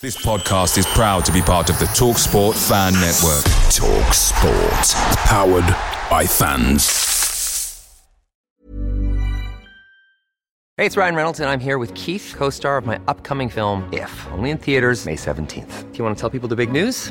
This podcast is proud to be part of the Talk Sport Fan Network. Talk Sport. Powered by fans. Hey, it's Ryan Reynolds, and I'm here with Keith, co star of my upcoming film, If, only in theaters, May 17th. Do you want to tell people the big news?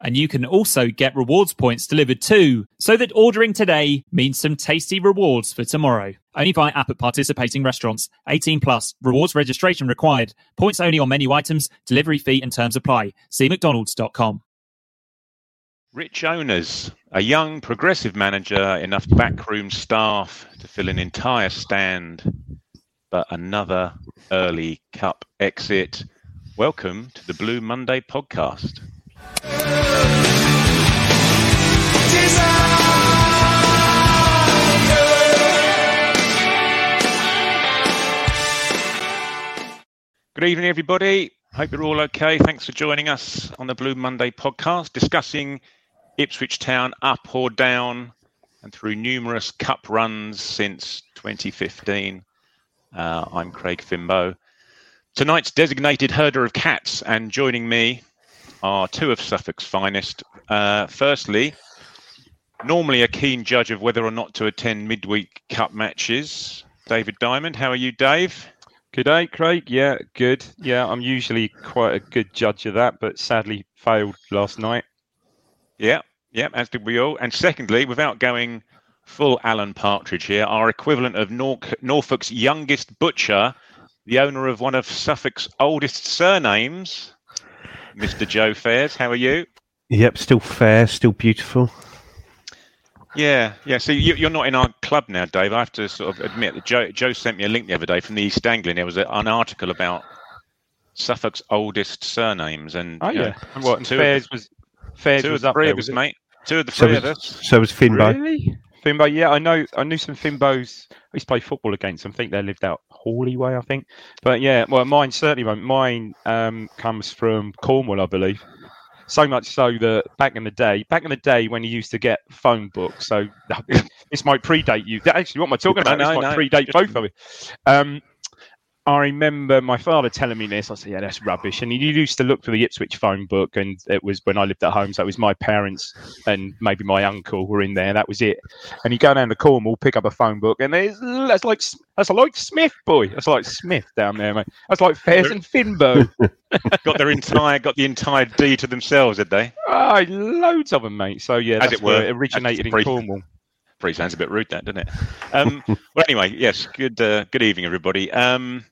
and you can also get rewards points delivered too, so that ordering today means some tasty rewards for tomorrow. Only by app at participating restaurants. 18 plus. Rewards registration required. Points only on menu items. Delivery fee and terms apply. See mcdonalds.com. Rich owners, a young progressive manager, enough backroom staff to fill an entire stand, but another early cup exit. Welcome to the Blue Monday podcast. Good evening, everybody. Hope you're all okay. Thanks for joining us on the Blue Monday podcast, discussing Ipswich Town up or down and through numerous cup runs since 2015. Uh, I'm Craig Fimbo. Tonight's designated herder of cats, and joining me are two of Suffolk's finest. Uh, firstly, normally a keen judge of whether or not to attend midweek cup matches, David Diamond. How are you, Dave? Good day, Craig. Yeah, good. Yeah, I'm usually quite a good judge of that, but sadly failed last night. Yeah, yeah, as did we all. And secondly, without going full Alan Partridge here, our equivalent of Nor- Norfolk's youngest butcher, the owner of one of Suffolk's oldest surnames, Mr. Joe Fairs. How are you? Yep, still fair, still beautiful. Yeah, yeah. So you, you're not in our club now, Dave. I have to sort of admit that Joe, Joe sent me a link the other day from the East Anglian. There was a, an article about Suffolk's oldest surnames, and Oh you know, yeah, and what? And two Fairs the- was Fairs two of was the up three there, of was us, mate. Two of the So three was, of us. so was Finbo. Really? Finbo, yeah, I know. I knew some Fimbos. I used to play football against them. I think they lived out Hawley way, I think. But yeah, well, mine certainly won't. Mine um, comes from Cornwall, I believe. So much so that back in the day, back in the day when you used to get phone books, so this might predate you. Actually, what am I talking No, about? this no, might no, predate both of you. Um, I remember my father telling me this. I said, "Yeah, that's rubbish." And he used to look for the Ipswich phone book, and it was when I lived at home. So it was my parents and maybe my uncle were in there. That was it. And you go down to Cornwall, pick up a phone book, and there's that's like that's like Smith, boy. That's like Smith down there, mate. That's like Fairs and Finbo. got their entire got the entire D to themselves, did they? Ah, loads of them, mate. So yeah, As that's it were. it originated in Brief. Cornwall. Pretty sounds a bit rude, that doesn't it? Um, well, anyway, yes. Good uh, good evening, everybody. Um,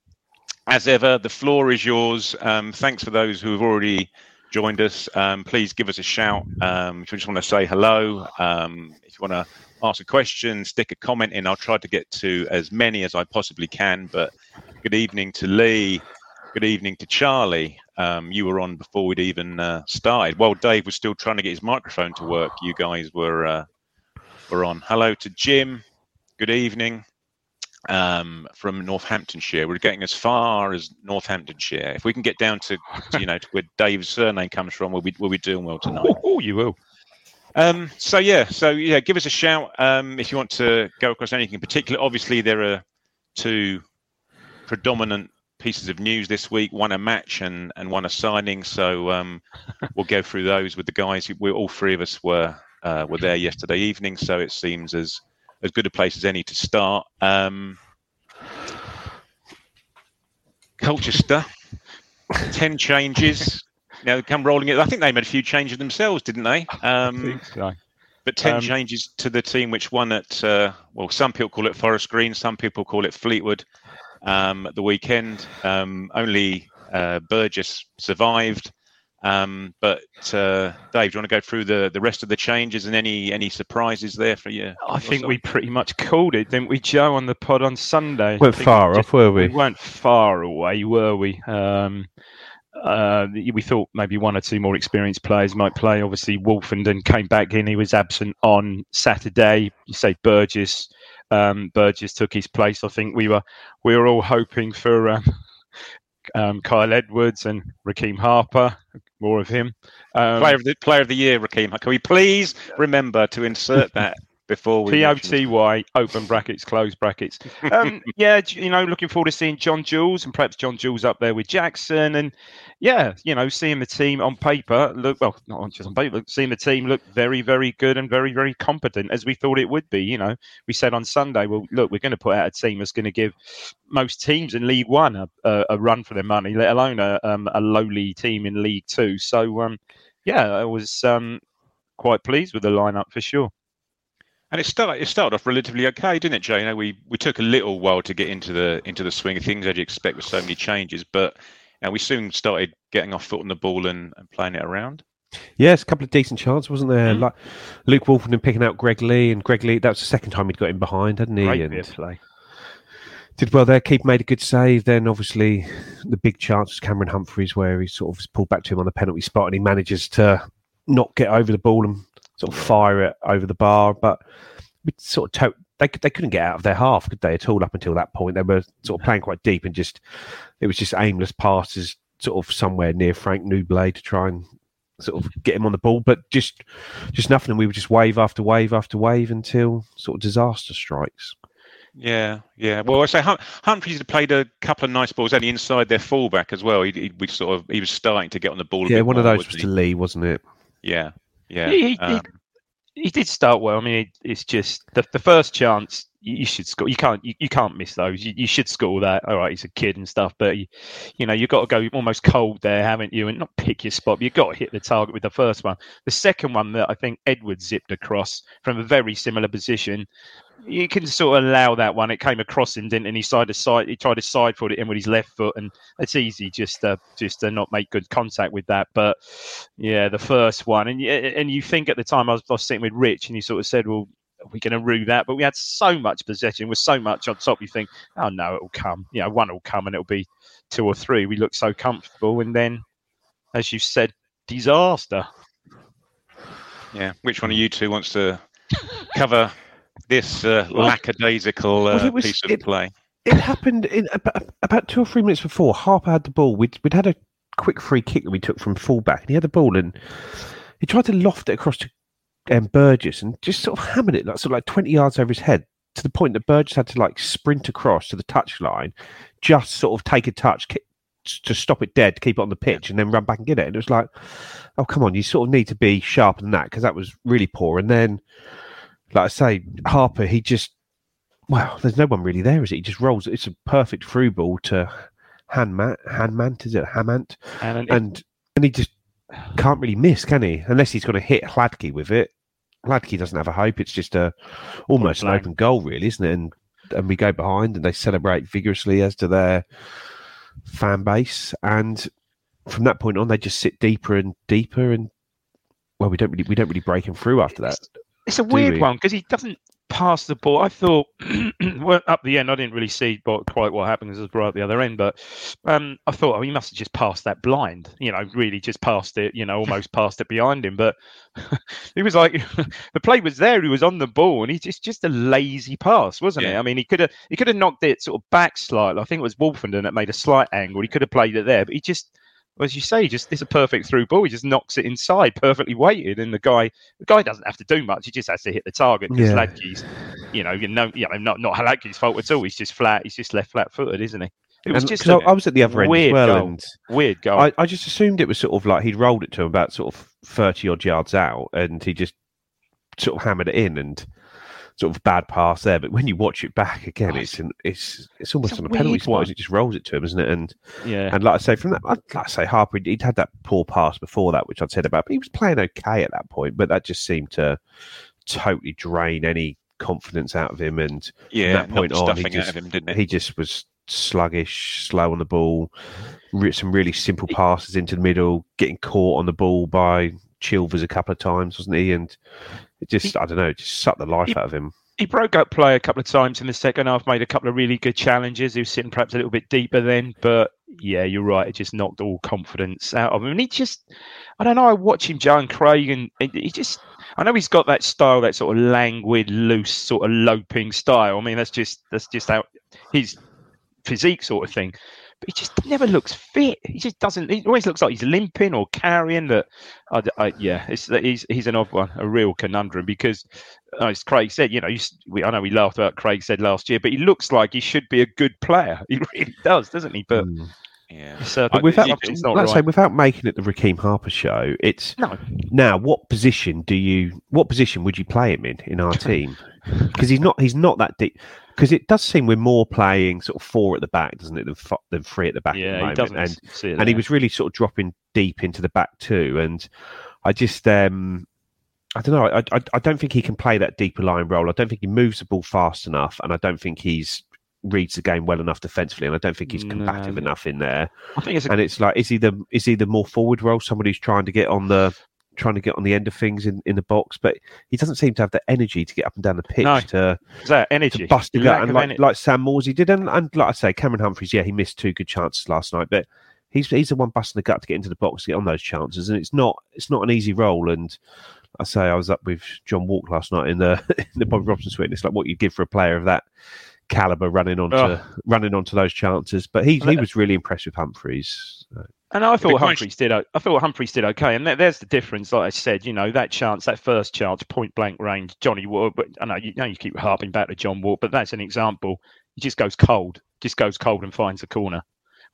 as ever, the floor is yours. Um, thanks for those who have already joined us. Um, please give us a shout um, if you just want to say hello. Um, if you want to ask a question, stick a comment in. I'll try to get to as many as I possibly can. But good evening to Lee. Good evening to Charlie. Um, you were on before we'd even uh, started. While Dave was still trying to get his microphone to work, you guys were uh, were on. Hello to Jim. Good evening um, from Northamptonshire. We're getting as far as Northamptonshire. If we can get down to, to, you know to where Dave's surname comes from, we'll be we'll be doing well tonight. Oh, you will. Um, so yeah, so yeah, give us a shout um, if you want to go across anything in particular. Obviously, there are two predominant pieces of news this week: one a match and and one a signing. So um, we'll go through those with the guys. We all three of us were uh, were there yesterday evening, so it seems as as good a place as any to start. Um, Colchester, ten changes. Now come rolling it. I think they made a few changes themselves, didn't they? Um, so. but 10 Um, changes to the team, which won at, uh, well, some people call it Forest Green, some people call it Fleetwood um, at the weekend. Um, only uh, Burgess survived. Um, but uh, Dave, do you want to go through the, the rest of the changes and any any surprises there for you? I think we pretty much called it, didn't we, Joe, on the pod on Sunday? Weren't I think far just- off, were we? We weren't far away, were we? Um, uh, we thought maybe one or two more experienced players might play. Obviously, Woolfenden came back in. He was absent on Saturday. You say Burgess. Um, Burgess took his place. I think we were we were all hoping for um, um, Kyle Edwards and Rekeem Harper. More of him. Um, player of the player of the year, Rekeem. Can we please remember to insert that before we P O T Y open brackets close brackets. Um, yeah, you know, looking forward to seeing John Jules and perhaps John Jules up there with Jackson, and yeah, you know, seeing the team on paper look well, not on- just on paper, seeing the team look very, very good and very, very competent as we thought it would be. You know, we said on Sunday, well, look, we're going to put out a team that's going to give most teams in League One a, a, a run for their money, let alone a, um, a lowly team in League Two. So, um, yeah, I was um, quite pleased with the lineup for sure. And it started it started off relatively okay, didn't it, Jay? You know, we, we took a little while to get into the into the swing of things as you expect with so many changes, but and we soon started getting our foot on the ball and, and playing it around. Yes, a couple of decent chances, wasn't there? Mm-hmm. Like Luke Woolfenden picking out Greg Leigh, and Greg Leigh, that was the second time he'd got him behind, hadn't he? Great and play. did well there. Keeper made a good save. Then obviously the big chance was Cameron Humphreys, where he sort of pulled back to him on the penalty spot, and he manages to not get over the ball and sort of fire it over the bar. But we sort of to- they they couldn't get out of their half, could they at all? Up until that point, they were sort of playing quite deep and just it was just aimless passes, sort of somewhere near Frank Nouble to try and sort of get him on the ball, but just just nothing. And we would just wave after wave after wave until sort of disaster strikes. Yeah, yeah. Well, I say hum- Humphreys had played a couple of nice balls only inside their fullback as well. He, he we sort of he was starting to get on the ball. A Yeah, bit one of those was to Leigh, wasn't it? Yeah, yeah. He- he- um, he did start well. I mean, it, it's just the, the first chance you, you should score. You can't you, you can't miss those. You, you should score that. All right, he's a kid and stuff, but you, you know you've got to go almost cold there, haven't you? And not pick your spot. But you've got to hit the target with the first one. The second one that I think Edward zipped across from a very similar position. You can sort of allow that one. It came across him, didn't? And he tried to side. He tried to side foot it in with his left foot, and it's easy just to just to not make good contact with that. But yeah, the first one, and and you think at the time I was, I was sitting with Rich, and he sort of said, "Well, we're we going to rue that?" But we had so much possession, with so much on top. You think, "Oh no, it'll come. You know, one will come, and it'll be two or three. We look so comfortable, and then, as you said, disaster. yeah. Which one of you two wants to cover this uh, lackadaisical uh, Well, was- piece of it- play? It happened in about, about two or three minutes before. Harper had the ball. We'd, we'd had a quick free kick that we took from fullback, and he had the ball, and he tried to loft it across to um, Burgess and just sort of hammered it, like sort of like twenty yards over his head, to the point that Burgess had to like sprint across to the touch line, just sort of take a touch ki- to stop it dead, keep it on the pitch, and then run back and get it. And it was like, oh come on, you sort of need to be sharper than that because that was really poor. And then, like I say, Harper, he just well, there's no one really there, is it? He just rolls. It's a perfect through ball to Hanmant. Hanmant is it? Hamant, And, and and he just can't really miss, can he? Unless he's going to hit Hladky with it. Hladky doesn't have a hope. It's just a almost an open goal, really, isn't it? And and we go behind, and they celebrate vigorously as to their fan base. And from that point on, they just sit deeper and deeper. And well, we don't really we don't really break him through after that. It's a weird we? one because he doesn't pass the ball. I thought well, up the end, I didn't really see what, quite what happened because it was right at the other end. But um, I thought, oh, he must have just passed that blind. You know, really just passed it. You know, almost passed it behind him. But it was like the play was there. He was on the ball, and he just just a lazy pass, wasn't it? I mean, he could have he could have knocked it sort of back slightly. I think it was Woolfenden that made a slight angle. He could have played it there, but he just as you say, just it's a perfect through ball. He just knocks it inside, perfectly weighted, and the guy the guy doesn't have to do much. He just has to hit the target. Because Yeah. Hladky's, you know, you know, you know, not not Hladky's fault at all. He's just flat. He's just left flat-footed, isn't he? It was And- just a I, was at the other end weird well, goal. and weird goal. I, I just assumed it was sort of like he'd rolled it to him about sort of thirty odd yards out, and he just sort of hammered it in, and sort of bad pass there. But when you watch it back again, Oh, it's an, it's it's almost it's on a penalty spot. one. as It just rolls it to him, isn't it? And yeah, and like I say, from that, I'd like I say Harper, he'd, had that poor pass before that, which I'd said about, but he was playing okay at that point. But that just seemed to totally drain any confidence out of him, and Yeah, that point on, he just- him, didn't it? he just was sluggish, slow on the ball, some really simple passes into the middle, getting caught on the ball by Chilvers a couple of times, wasn't he? And it just, I don't know, just sucked the life he- out of him. he broke up play a couple of times in the second half, made a couple of really good challenges. He was sitting perhaps a little bit deeper then, but yeah, you're right. It just knocked all confidence out of him. And he just, I don't know. I watch him, Joe and Craig, and he- he just, I know he's got that style, that sort of languid, loose, sort of loping style. I mean, that's just that's just how his physique sort of thing. But he just never looks fit. He just doesn't. He always looks like he's limping or carrying. That, I, I, yeah, it's, he's he's an odd one, a real conundrum because, uh, as Craig said, you know, you, we, I know we laughed about Craig said last year, but he looks like he should be a good player. He really does, doesn't he? But Mm. Yeah. it's, uh, But without, it's not let's right. say, without making it the Rekeem Harper show, it's No. now what position do you, what position would you play him in in our team? Because he's not, he's not that deep. Because it does seem we're more playing sort of four at the back, doesn't it, than, f- than three at the back at the yeah, he doesn't and see it and he was really sort of dropping deep into the back too. And I just, um, I don't know. I, I, I don't think he can play that deeper line role. I don't think he moves the ball fast enough, and I don't think he's reads the game well enough defensively, and I don't think he's combative No. enough in there. I think it's a And it's like, is he the is he the more forward role? Somebody who's trying to get on the trying to get on the end of things in, in the box, but he doesn't seem to have the energy to get up and down the pitch No. to, that to energy. bust it out. And like, ener- like Sam Morsy did, and, and like I say, Cameron Humphreys, yeah, he missed two good chances last night, but he's he's the one busting the gut to get into the box to get on those chances, and it's not it's not an easy role. And I say I was up with John Wark last night in the in the Bobby Robson suite. And it's like what you give for a player of that caliber running onto Oh. running onto those chances. But he he was really impressed with Humphreys. Uh, And I thought Humphreys did. o- I thought Humphreys did okay, and there- there's the difference. Like I said, you know that chance, that first chance, point blank range, Johnny Wark. But I know you know you keep harping back to John Wark, but that's an example. He just goes cold, just goes cold and finds the corner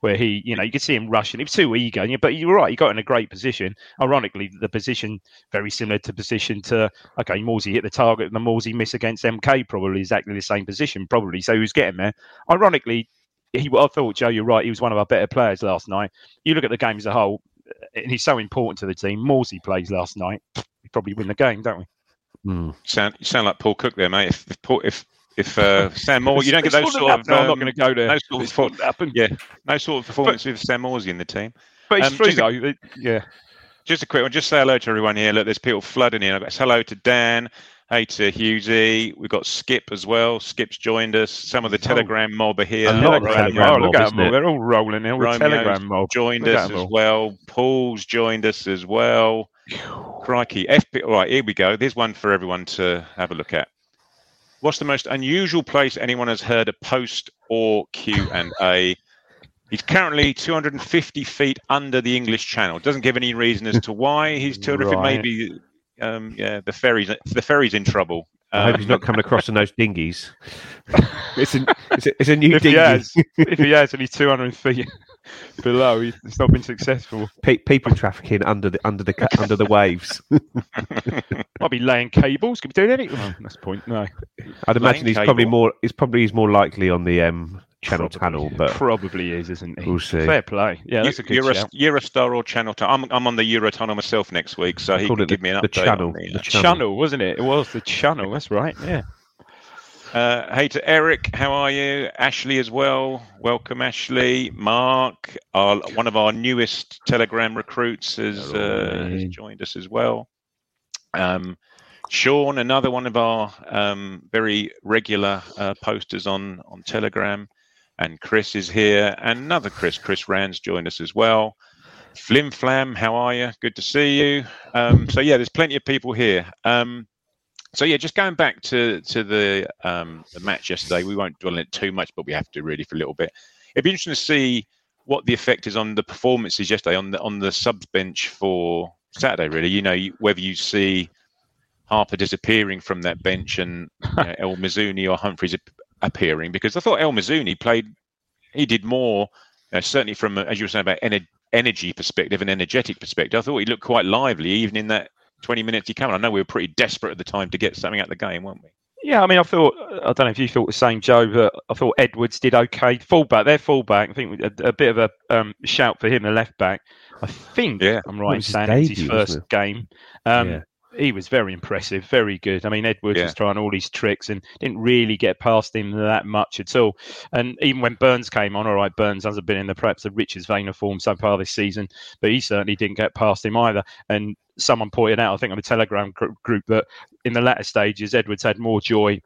where he, you know, you could see him rushing. He was too eager, but you're right. He got in a great position. Ironically, the position very similar to position to okay, Morsy hit the target, and the Morsy miss against MK probably exactly the same position, probably. So he was getting there. Ironically, he. I thought Joe, you're right. He was one of our better players last night you look at the game as a whole, and he's so important to the team. Morsy plays last night. We probably win the game, don't we? hmm. Sound sound like Paul Cook there, mate. If if Paul, if, if uh, Sam Moore, you don't get those sort of. happening. I'm not um, going to go there. no sort of It's happen. yeah, no sort of performance with Sam Morsy in the team. But it's Um, true just a- though. yeah, Just a quick one. Just say hello to everyone here. Look, there's people flooding in. I've got hello to Dan. Hey to Husey. We've got Skip as well. Skip's joined us. Some of the Telegram mob are here. A lot of Telegram. Oh, look mob, at them all. They're all rolling in Romeo's Telegram mob. joined Look us as well. Paul's joined us as well. Crikey. FP. All right, here we go. There's one for everyone to have a look at. What's the most unusual place anyone has heard a post or Q and A? He's currently 250 feet under the English Channel. Doesn't give any reason as to why he's 250. Right. Maybe, um, yeah, the ferry's the ferry's in trouble. I hope Um, he's not coming across in those dinghies. it's, a, it's, a, it's a new If he has, if he has, and he's 200 feet below, he's it's not been successful. Pe- people trafficking under the under the ca- under the waves. Might be laying cables. Could be doing anything. Oh, that's the point. No, I'd imagine he's cable. probably more. He's probably he's more likely on the um, Channel Tunnel, but probably is, isn't he? we'll see. Fair play. Yeah, that's a good Euro, shout. Eurostar or Channel Tunnel. I'm, I'm on the Eurotunnel myself next week, so he Called can it the- give me an update. the channel, On the, the uh, channel. wasn't it? It was the channel. That's right. Yeah. Uh, hey to Eric, how are you? Ashley as well. Welcome, Ashley. Mark, our, one of our newest Telegram recruits, has, uh, has joined us as well. Um, Sean, another one of our um, very regular uh, posters on on Telegram, and Chris is here, and another Chris, Chris Rands, joined us as well. Flim Flam, how are you? Good to see you. Um, so yeah, there's plenty of people here. Um, so yeah, just going back to to the um, the match yesterday, we won't dwell on it too much, but we have to really for a little bit. It'd be interesting to see what the effect is on the performances yesterday on the on the subs bench for Saturday. Really, you know, you- whether you see Harper disappearing from that bench and you know, El Mizouni or Humphreys appearing, because I thought El Mizouni played, he did more, uh, certainly from as you were saying about ener- energy perspective and energetic perspective. I thought he looked quite lively even in that 20 minutes you come. on. I know we were pretty desperate at the time to get something out of the game, weren't we? Yeah, I mean, I thought I don't know if you thought the same, Joe, but I thought Edwards did okay. Fullback, their fullback. I think a, a bit of a um, shout for him, the left back. I think Yeah. I'm right in was his saying it's his first game. Um, Yeah. He was very impressive, very good. I mean, Edwards Yeah. was trying all these tricks and didn't really get past him that much at all. And even when Burns came on, all right, Burns hasn't been in the perhaps the richest vein of form so far this season, but he certainly didn't get past him either. And someone pointed out, I think on the Telegram gr- group, that in the latter stages, Edwards had more joy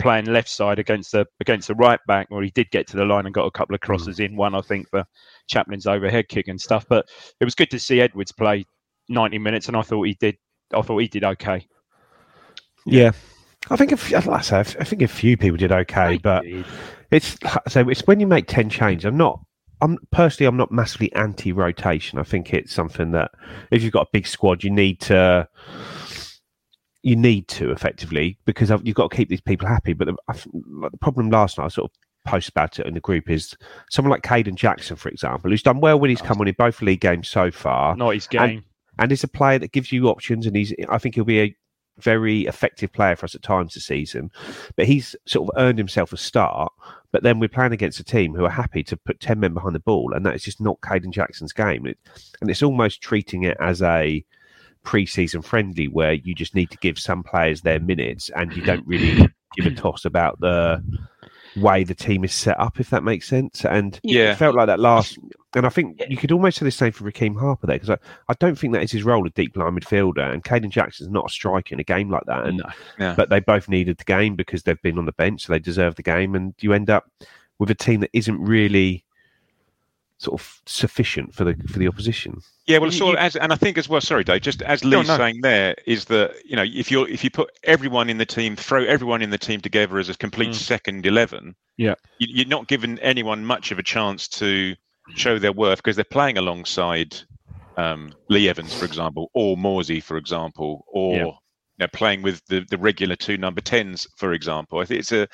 playing left side against the against the right back, where he did get to the line and got a couple of hmm. crosses in. One, I think, for Chaplin's overhead kick and stuff. But it was good to see Edwards play 90 minutes, and I thought he did. I thought he did okay. Yeah. I think, a few, like I say, I think a few people did okay, but it's so it's when you make ten changes. I'm not. I'm personally, I'm not massively anti-rotation. I think it's something that if you've got a big squad, you need to. You need to effectively because you've got to keep these people happy. But the, I th- like the problem last night, I sort of post about it in the group, is someone like Kayden Jackson, for example, who's done well when he's oh, come on in both league games so far Not his And- game. And he's a player that gives you options and he's I think he'll be a very effective player for us at times this season. But he's sort of earned himself a start. But then we're playing against a team who are happy to put ten men behind the ball, and that is just not Kayden Jackson's game. It, and it's almost treating it as a pre-season friendly where you just need to give some players their minutes and you don't really give a toss about the way the team is set up, if that makes sense. And Yeah. it felt like that last. And I think you could almost say the same for Rekeem Harper there because I, I don't think that is his role, a deep line midfielder. And Kayden Jackson's not a striker in a game like that. And No. No. but they both needed the game because they've been on the bench, so they deserve the game. And you end up with a team that isn't really sort of sufficient for the for the opposition. Yeah, well, You- sort of as, and I think as well. Sorry, Dave. Just as No, Lee's no. saying there is that you know if you're if you put everyone in the team, throw everyone in the team together as a complete Mm. second eleven. Yeah. you, you're not giving anyone much of a chance to show their worth because they're playing alongside um, Lee Evans, for example, or Morsy, for example, or Yeah. you know, playing with the, the regular two number tens, for example. I think it's a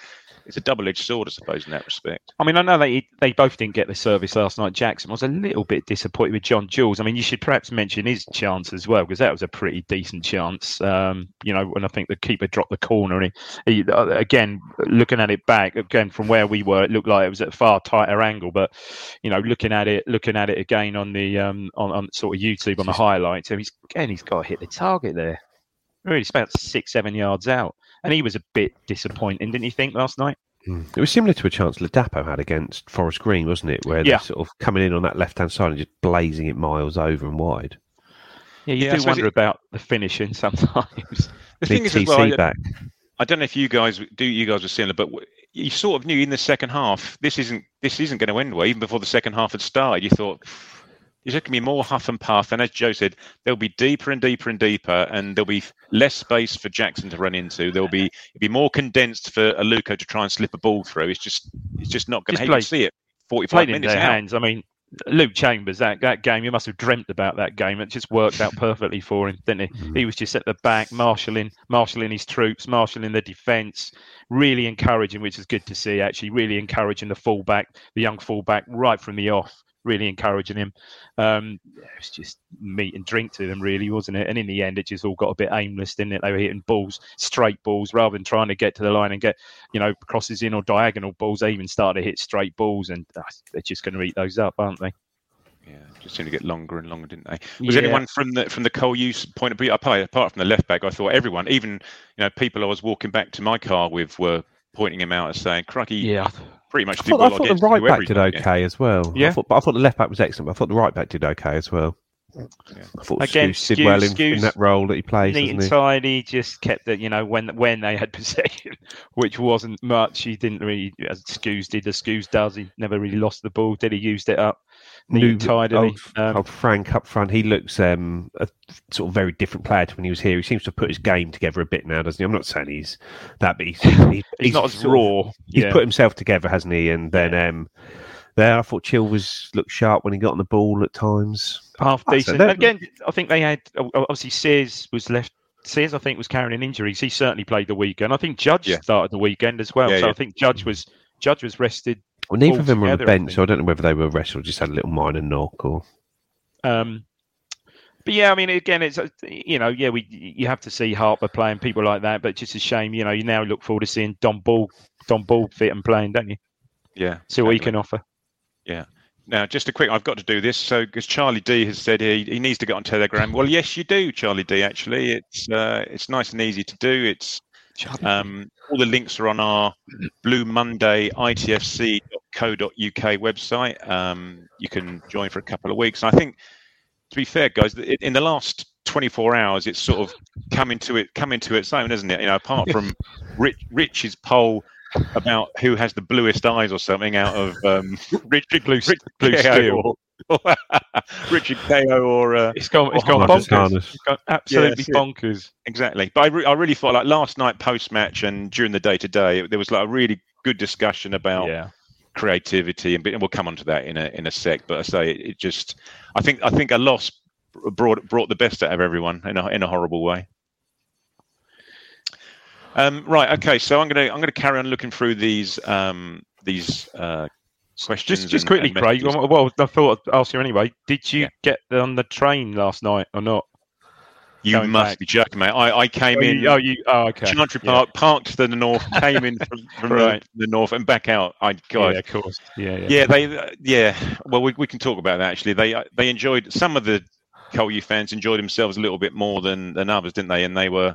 it's a double edged sword, I suppose, in that respect. I mean, I know they they both didn't get the service last night. Jackson was a little bit disappointed with John Jules. I mean, you should perhaps mention his chance as well because that was a pretty decent chance. Um, you know, when I think the keeper dropped the corner, and he, he uh, again looking at it back again from where we were, it looked like it was at a far tighter angle. But you know, looking at it, looking at it again on the um on, on sort of YouTube on the highlights, and he's again he's got to hit the target there. Really, it's about six seven yards out, and he was a bit disappointing, didn't you think last night? Hmm. It was similar to a chance Ladapo had against Forest Green, wasn't it? Where Yeah. they're sort of coming in on that left hand side and just blazing it miles over and wide. Yeah, you Yeah, I do wonder it- about the finishing sometimes. The thing Need is, as well, I- back. I don't know if you guys do. You guys were similar, but you sort of knew in the second half this isn't this isn't going to end well. Even before the second half had started, you thought there's going to be more huff and puff. And as Joe said, there'll be deeper and deeper and deeper, and there'll be less space for Jackson to run into. There'll be it'll be more condensed for Aluko to try and slip a ball through. It's just it's just not going to. Can see it. Forty-five Played in minutes their hands. I mean, Luke Chambers, that, that game, you must have dreamt about that game. It just worked out perfectly for him, didn't it? Mm-hmm. He was just at the back, marshalling, marshalling his troops, marshalling the defence, really encouraging, which is good to see. Actually, really encouraging the fullback, the young fullback, right from the off. Really encouraging him. Um, it was just meat and drink to them, really, wasn't it? And in the end, it just all got a bit aimless, didn't it? They were hitting balls, straight balls, rather than trying to get to the line and get, you know, crosses in or diagonal balls. They even started to hit straight balls, and uh, they're just going to eat those up, aren't they? Yeah, just seemed to get longer and longer, didn't they? Was Yeah. anyone from the from the Cole use point of view apart, apart from the left back? I thought everyone, even you know, people I was walking back to my car with, were pointing him out as saying, "Crikey, Yeah. pretty much I did thought, well I thought the right back did got against." okay as well. Yeah. I thought, but I thought the left back was excellent. But I thought the right back did okay as well. I thought Again, did well in, in that role that he plays, Neat and tidy, just kept it, you know, when when they had possession, which wasn't much. He didn't really, as Scoos did, as Scoos does, he never really lost the ball, did he? Used it up and New- tidily. Old, Um, old Frank up front, he looks um, a sort of very different player to when he was here. He seems to put his game together a bit now, doesn't he? I'm not saying he's that, but he's, he's, he's, not as of- raw. He's yeah. put himself together, hasn't he? And then um, there, I thought Chilvers looked sharp when he got on the ball at times. half That's decent. Again, I think they had obviously Sears was left. Sears, I think, was carrying injuries. He certainly played the weekend. I think Judge Yeah. started the weekend as well. Yeah, so yeah. I think Judge was Judge was rested. Well, neither of them were on the Altogether, I bench, so I don't know whether they were wrestled, or just had a little minor knock or. Um, but yeah, I mean, again, it's uh, you know, yeah, we you have to see Harper playing people like that, but just a shame, you know. You now look forward to seeing Dom Ball, Dom Ball fit and playing, don't you? Yeah, See what he can offer. Yeah. Now, just a quick. I've got to do this. So, because Charlie D has said he, he needs to get on Telegram. Well, yes, you do, Charlie D. Actually, it's uh, it's nice and easy to do. It's um, all the links are on our Blue Monday ITFC.co.uk website. Um, you can join for a couple of weeks. And I think, to be fair, guys, in the last 24 hours, it's sort of come into it come into its own, isn't it? You know, apart from Rich, Rich's poll about who has the bluest eyes or something out of um, Richard Blue, Rich blue steel. Richard KO or uh, It's gone. It's gone bonkers. It's gone absolutely bonkers. exactly. But I, re- I really thought like last night post match and during the day to day, there was like a really good discussion about Yeah. creativity and, and we'll come on to that in a in a sec. But I say it, it just, I think I think a loss brought brought the best out of everyone in a in a horrible way. Um, right. Okay. So I'm gonna I'm gonna carry on looking through these um, these uh, questions. Just, just quickly, Craig. Well, I thought I'd ask you anyway. Did you Yeah. get on the train last night or not? You going must back? be joking, mate. I, I came oh, in. you, oh, you, oh, okay. Chantry Yeah. Park, parked to the north, came in from, from Right. the, the north and back out. I God, Yeah, of course. Yeah, yeah. yeah, they, uh, yeah. Well, we, we can talk about that actually. They uh, they enjoyed some of the Col U fans enjoyed themselves a little bit more than than others, didn't they? And they were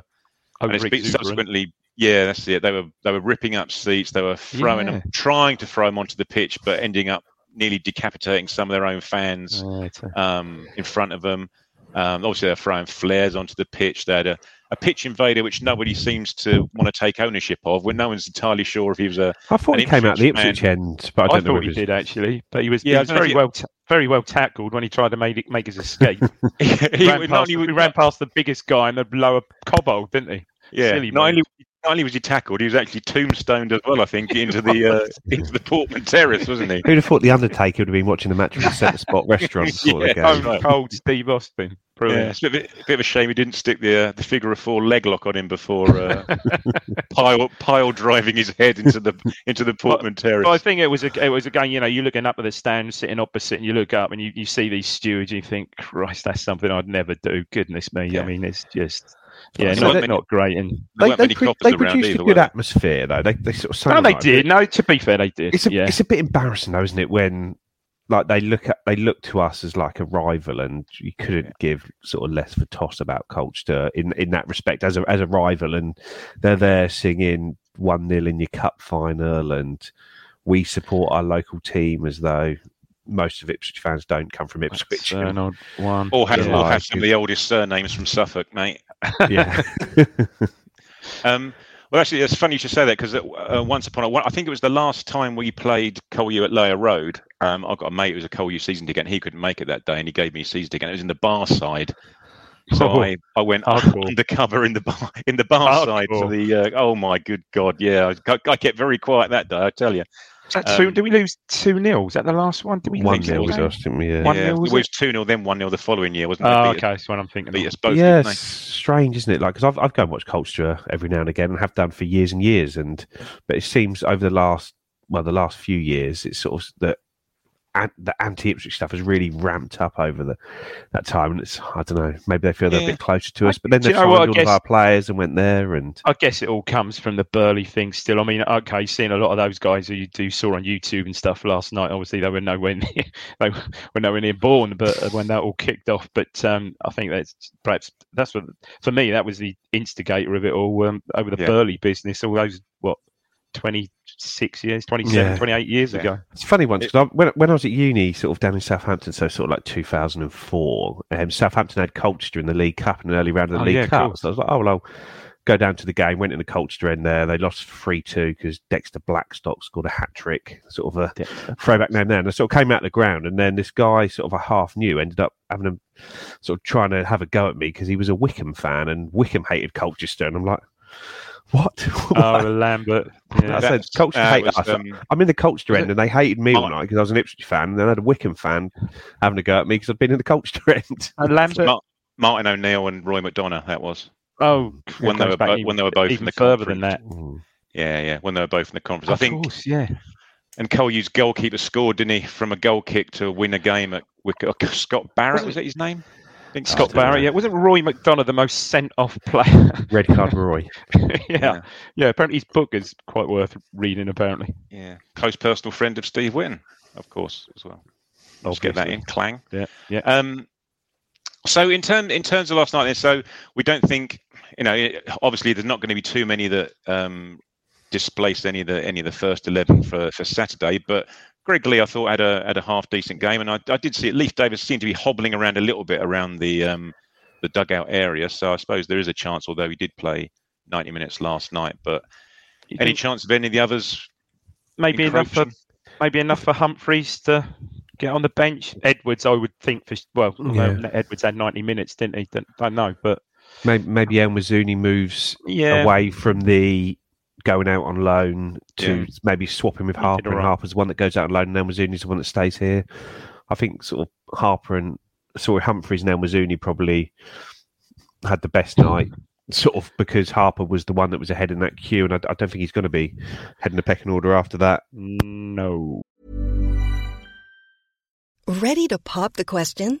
Oh, and it's been subsequently. Yeah, that's it. They were they were ripping up seats. They were throwing them, trying to throw them onto the pitch, but ending up nearly decapitating some of their own fans Right, um, in front of them. Um, obviously, they're throwing flares onto the pitch. They had a, a pitch invader, which nobody seems to want to take ownership of. When no one's entirely sure if he was a. I thought he came out the Ipswich Ipswich end, but I I, don't know thought he it's- did actually, but he was, Yeah, he was very well, ta- very well tackled when he tried to make make his escape. he, he, ran past, only he ran past the biggest guy in the lower Cobbold, didn't he? yeah, silly not only, move. Not only was he tackled, he was actually tombstoned as well. I think into the uh, into the Portman Terrace, wasn't he? Who'd have thought the Undertaker would have been watching the match from the centre spot restaurant before the Yeah, game? oh, Stone Cold Steve Austin. Yeah, it's a bit, a bit of a shame he didn't stick the uh, the figure of four leg lock on him before uh, pile pile driving his head into the into the Portman Terrace. But I think it was a, it was again, you know, you're looking up at the stand, sitting opposite, and you look up and you, you see these stewards, and you think, Christ, that's something I'd never do. Goodness me, Yeah. I mean, it's just, yeah, So not, they- not great. And They, weren't they, many pro- they produced either, a good atmosphere, though. They, they sort of no, they did. it. No, to be fair, they did. It's a yeah. it's a bit embarrassing, though, isn't it? When like they look at they look to us as like a rival, and you couldn't give sort of less of a toss about Colchester in in that respect as a as a rival, and they're there singing one 0 in your cup final, and we support our local team as though most of Ipswich fans don't come from Ipswich. That's an odd one. Or have, Yeah. or have some of the oldest surnames from Suffolk, mate. yeah, Um, well, actually, it's funny you should say that because uh, once upon a one, I think it was the last time we played Cole at Layer Road. Um, I've got a mate who was a Col U season ticket, and he couldn't make it that day, and he gave me a season ticket. And it was in the bar side, so Oh, I, I went hardcore. undercover in the bar in the bar side for the. Uh, oh my good god, yeah, I, I kept very quiet that day. I tell you, Is that two, um, did we lose two 0 Is that the last one? Did we one lose nil nil that we game? lost, didn't we? Yeah. One yeah, nil, was it was two 0 then one 0 the following year, wasn't it? Oh, okay, that's what I'm thinking. beat us both, yeah, didn't it's strange, isn't it? Like, because I've I've gone and watched Colchester every now and again, and have done for years and years, and but it seems over the last well, the last few years, it's sort of that an- the anti Ipswich stuff has really ramped up over the that time, and it's I don't know, maybe they feel they're a bit closer to us, but then they signed all of our players and went there, and I guess it all comes from the Burley thing still. I mean, okay, seeing a lot of those guys who you do saw on YouTube and stuff last night, obviously they were nowhere near they were nowhere near born, but uh, when that all kicked off. But um, I think that's perhaps that's what for me that was the instigator of it all um, over the Yeah. Burley business. All those what 26 years, 27, Yeah. 28 years Yeah. ago. It's funny once because when when I was at uni, sort of down in Southampton, so sort of like 2004, um, Southampton had Colchester in the League Cup in an early round of the Oh, League yeah, Cup. course. So I was like, oh well, I'll go down to the game. Went in the Colchester end there. They lost three two because Dexter Blackstock scored a hat trick. Sort of a throwback now and then. I sort of came out of the ground, and then this guy, sort of a half new, ended up having a sort of trying to have a go at me because he was a Wycombe fan, and Wycombe hated Colchester, and I'm like. What? Oh, Lambert. I Yeah. said That's- Colchester uh, hate was, us. um, I'm in the culture was end, and they hated me all night because I was an Ipswich fan, and then I had a Wycombe fan having a go at me because I've been in the culture end. And Lambert. Mar- Martin O'Neill and Roy McDonough. That was Oh, when they were bo- even- when they were both in the further than conference. that. yeah, yeah, when they were both in the conference. I think course, yeah. And Cole used goalkeeper scored, didn't he, from a goal kick to win a game at Wick- uh, Scott Barrett? Was that his name? I think Scott so. Barrett, yeah. Wasn't Roy McDonough the most sent off player? Red card Roy. yeah. Yeah. yeah. Apparently his book is quite worth reading, apparently. Yeah, close personal friend of Steve Wynn, of course, as well. Let's get that in clang. Yeah, yeah. Um, so in term in terms of last night, then, so we don't think you know. Obviously, there's not going to be too many that um, displaced any of the any of the first eleven for, for Saturday. But Greg Leigh, I thought had a had a half decent game, and I, I did see at Leif Davis seemed to be hobbling around a little bit around the um, the dugout area. So I suppose there is a chance, although he did play 90 minutes last night. But You any think chance of any of the others? maybe enough for maybe enough for Humphreys to get on the bench. Edwards, I would think for well, Yeah. Edwards had ninety minutes, didn't he? Don't, don't know, but Maybe, maybe El moves yeah, away from the going out on loan to Yeah. maybe swapping with Harper, and alright. Harper's the one that goes out on loan, and El Mizouni's the one that stays here. I think sort of Harper and sorry Humphreys and El Mizouni probably had the best night, sort of because Harper was the one that was ahead in that queue, and I, I don't think he's going to be heading the pecking order after that. no. Ready to pop the question?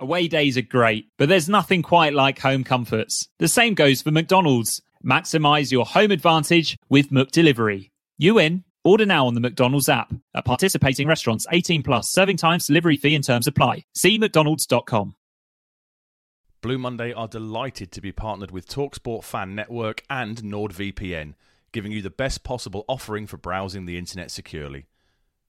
Away days are great, but there's nothing quite like home comforts. The same goes for McDonald's. Maximize your home advantage with McDelivery. You in? Order now on the McDonald's app. At participating restaurants, 18 plus, serving times, delivery fee and terms apply. See mcdonalds.com. Blue Monday are delighted to be partnered with Talksport Fan Network and NordVPN, giving you the best possible offering for browsing the internet securely.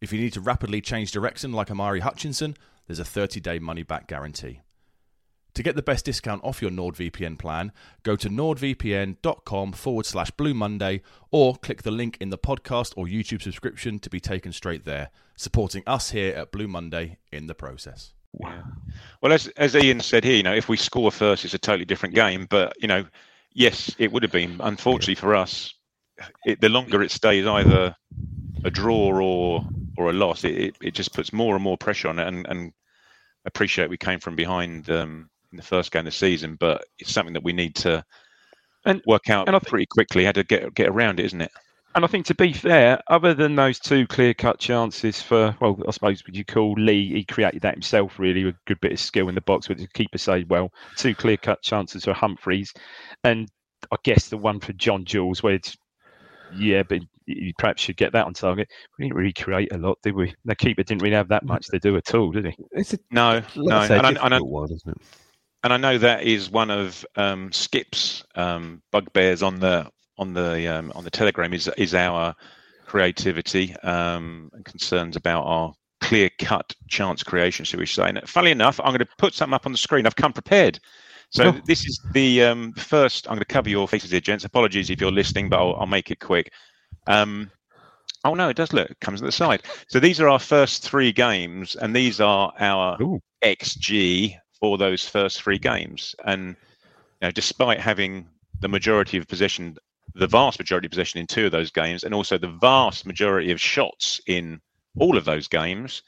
If you need to rapidly change direction like Omari Hutchinson, there's a 30 day money back guarantee. To get the best discount off your NordVPN plan, go to nordvpn.com forward slash Blue Monday or click the link in the podcast or YouTube subscription to be taken straight there, supporting us here at Blue Monday in the process. Yeah. Well, as as Ian said here, you know, if we score first, it's a totally different game. But you know, yes, it would have been. Unfortunately for us, it, the longer it stays either a draw or or a loss, it, it, it just puts more and more pressure on it. And, and appreciate we came from behind um, in the first game of the season, but it's something that we need to And- work out and I think- pretty quickly how to get get around it, isn't it? And I think to be fair, other than those two clear cut chances for, well, I suppose would you call Leigh, he created that himself really with a good bit of skill in the box, but the keeper saved well. Two clear cut chances for Humphreys. And I guess the one for John Jules, where it's, yeah, but you perhaps should get that on target. We didn't really create a lot, did we? The keeper didn't really have that much to do at all, did he? It's a, No, no. I say, And I, and, I, one, isn't it? and I know that is one of um, Skip's um, bugbears on the on the um, on the telegram is is our creativity um, and concerns about our clear cut chance creation, shall we say? And funnily enough, I'm going to put something up on the screen. I've come prepared. So Oh. this is the um, first. I'm going to cover your faces here, gents. Apologies if you're listening, but I'll, I'll make it quick. Um, oh no, it does look. It comes at the side. So these are our first three games, and these are our Ooh. XG for those first three games. And you know, despite having the majority of possession, the vast majority of possession in two of those games, and also the vast majority of shots in all of those games,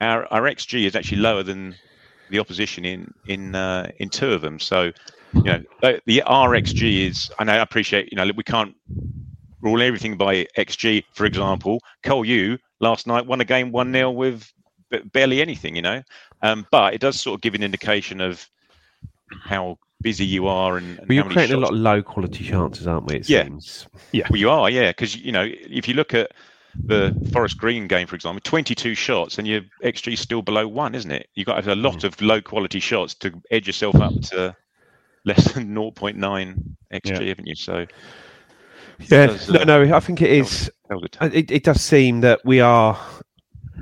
our, our XG is actually lower than the opposition in in uh, in two of them. So, you know, the- the RXG is. And I appreciate. You know, we can't rule everything by XG. For example, Col U last night won a game one 0 with barely anything. You know, um, but it does sort of give an indication of how busy you are and, and But you're how many creating a lot of low quality chances, aren't we? It Yeah. seems. Yeah well, you are, yeah, because you know if you look at the Forest Green game, for example, 22 shots and your XG is still below one, isn't it? You've got a lot of low quality shots to edge yourself up to less than 0.9 XG, Yeah. haven't you? So Yeah, does, no, uh, no, I think it is. It, it does seem that we are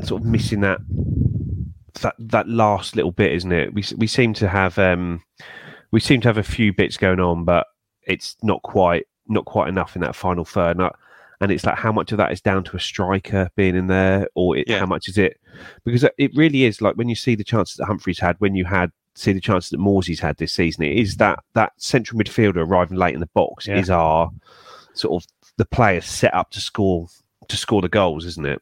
sort of missing that that that last little bit, isn't it? We we seem to have um, we seem to have a few bits going on, but it's not quite not quite enough in that final third. And, and it's like how much of that is down to a striker being in there, or it, Yeah. how much is it? Because it really is like when you see the chances that Humphreys had, when you had see the chances that Morsy's had this season, it is mm. that that central midfielder arriving late in the box Yeah. is our sort of the player set up to score to score the goals, isn't it?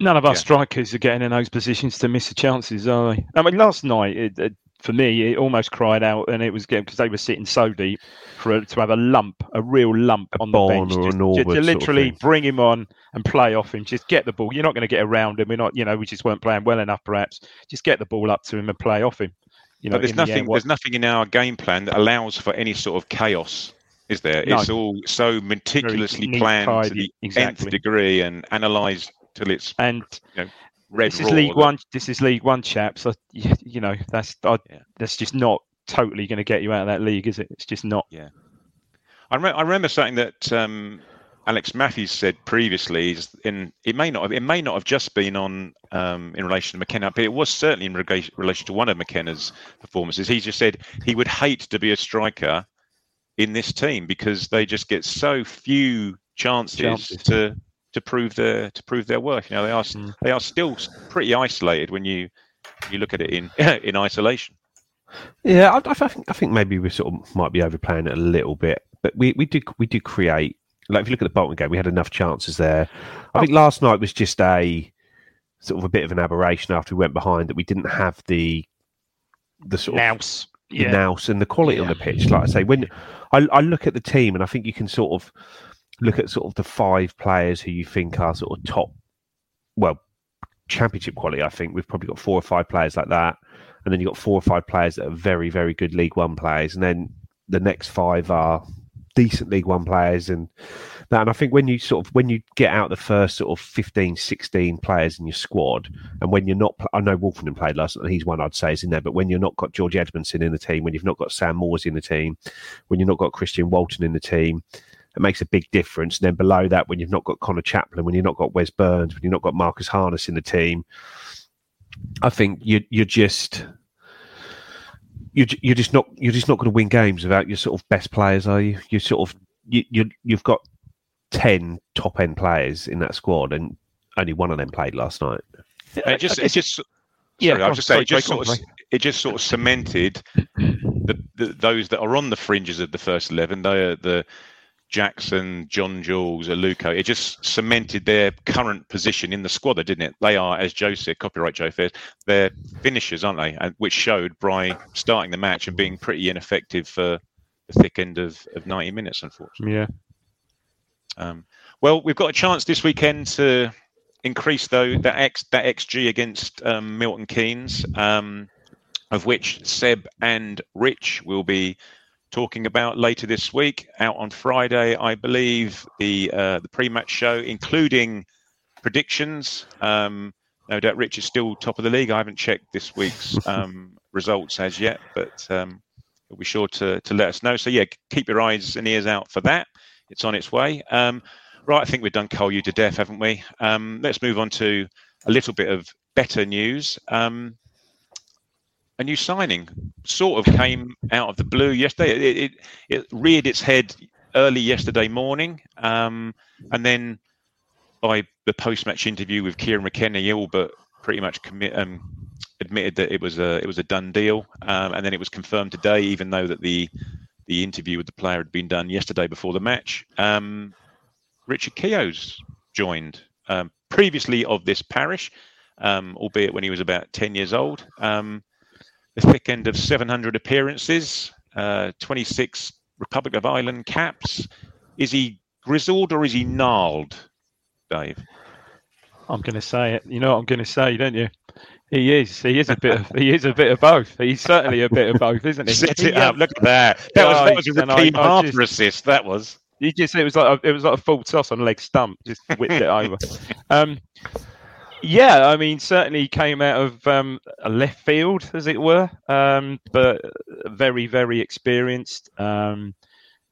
None of our Yeah. strikers are getting in those positions to miss the chances, are they? I mean, last night, it, it, for me, it almost cried out, and it was because they were sitting so deep for a, to have a lump, a real lump on the bench. or a Just, Norwood just sort of literally bring him on and play off him. Just get the ball. You're not going to get around him. We're not, you know, we just weren't playing well enough, perhaps. Just get the ball up to him and play off him. You know, but there's in the nothing. there's nothing in our game plan that allows for any sort of chaos. Is there? No. It's all so meticulously neat, planned to the exactly. nth degree and analysed till it's and red this is. League One. This is League One, chaps. I, you, you know, that's I, Yeah. that's just not totally going to get you out of that league, is it? It's just not. I, rem- I remember something that um, Alex Matthews said previously. Is in it may not have, it may not have just been on um, in relation to McKenna, but it was certainly in rega- relation to one of McKenna's performances. He just said he would hate to be a striker in this team because they just get so few chances, Chances. to to prove their to prove their worth. You know, they are Mm. they are still pretty isolated when you you look at it in in isolation. Yeah, I, I think I think maybe we sort of might be overplaying it a little bit, but we, we do we do create. Like if you look at the Bolton game, we had enough chances there. I think last night was just a sort of a bit of an aberration after we went behind that we didn't have the the sort of Nouse. the Yeah. nous and the quality on the pitch. Like I say, when I, I look at the team, and I think you can sort of look at sort of the five players who you think are sort of top, well, championship quality. I think we've probably got four or five players like that, and then you've got four or five players that are very, very good League One players, and then the next five are decent League One players and that. And I think when you sort of when you get out the first sort of 15, 16 players in your squad, and when you're not, I know Woolfenden played last night, and he's one I'd say is in there. But when you're not got George Edmundson in the team, when you've not got Sam Morsy in the team, when you've not got Christian Walton in the team, it makes a big difference. And then below that, when you've not got Conor Chaplin, when you've not got Wes Burns, when you've not got Marcus Harness in the team, I think you you're just you're, you're just not you're just not going to win games without your sort of best players, are you? You sort of you, you you've got ten top end players in that squad, and only one of them played last night. It just it just Yeah, sorry, go I'll on, just say sorry, it just Jake, go on, sort of it just sort of cemented the, the those that are on the fringes of the first eleven. They are the Jackson, John Jules, Aluko. It just cemented their current position in the squad, didn't it? They are, as Joe said, copyright Joe Fairs, they're finishers, aren't they? And which showed Bry starting the match and being pretty ineffective for the thick end of, of 90 minutes, unfortunately. Yeah. Um, well, we've got a chance this weekend to increase though that x that xg against um, Milton Keynes, um, of which Seb and Rich will be talking about later this week. Out on Friday, I believe the uh, the pre-match show, including predictions. Um, no doubt Rich is still top of the league. I haven't checked this week's um, results as yet, but um, he'll be sure to to let us know. So yeah, keep your eyes and ears out for that. It's on its way. Um, right, I think we've done Col U to death, haven't we? Um, let's move on to a little bit of better news. Um, a new signing sort of came out of the blue yesterday. It, it, it reared its head early yesterday morning, um, and then by the post-match interview with Kieran McKenna, he all but pretty much commit, um, admitted that it was a it was a done deal, um, and then it was confirmed today, even though that the the interview with the player had been done yesterday before the match. Um, Richard Keogh's joined um, previously of this parish, um, albeit when he was about 10 years old. Um, the thick end of 700 appearances, uh, 26 Republic of Ireland caps. Is he grizzled or is he gnarled, Dave? I'm going to say it. You know what I'm going to say, don't you? He is. He is a bit. Of, he is a bit of both. He's certainly a bit of both, isn't he? Set He, it up. um, Look at that. That was, that was a repeat just- assist. That was. You just it was like a, it was like a full toss on leg stump, just whipped it over. Um, yeah, I mean, certainly came out of um, a left field, as it were, um, but very, very experienced. Um,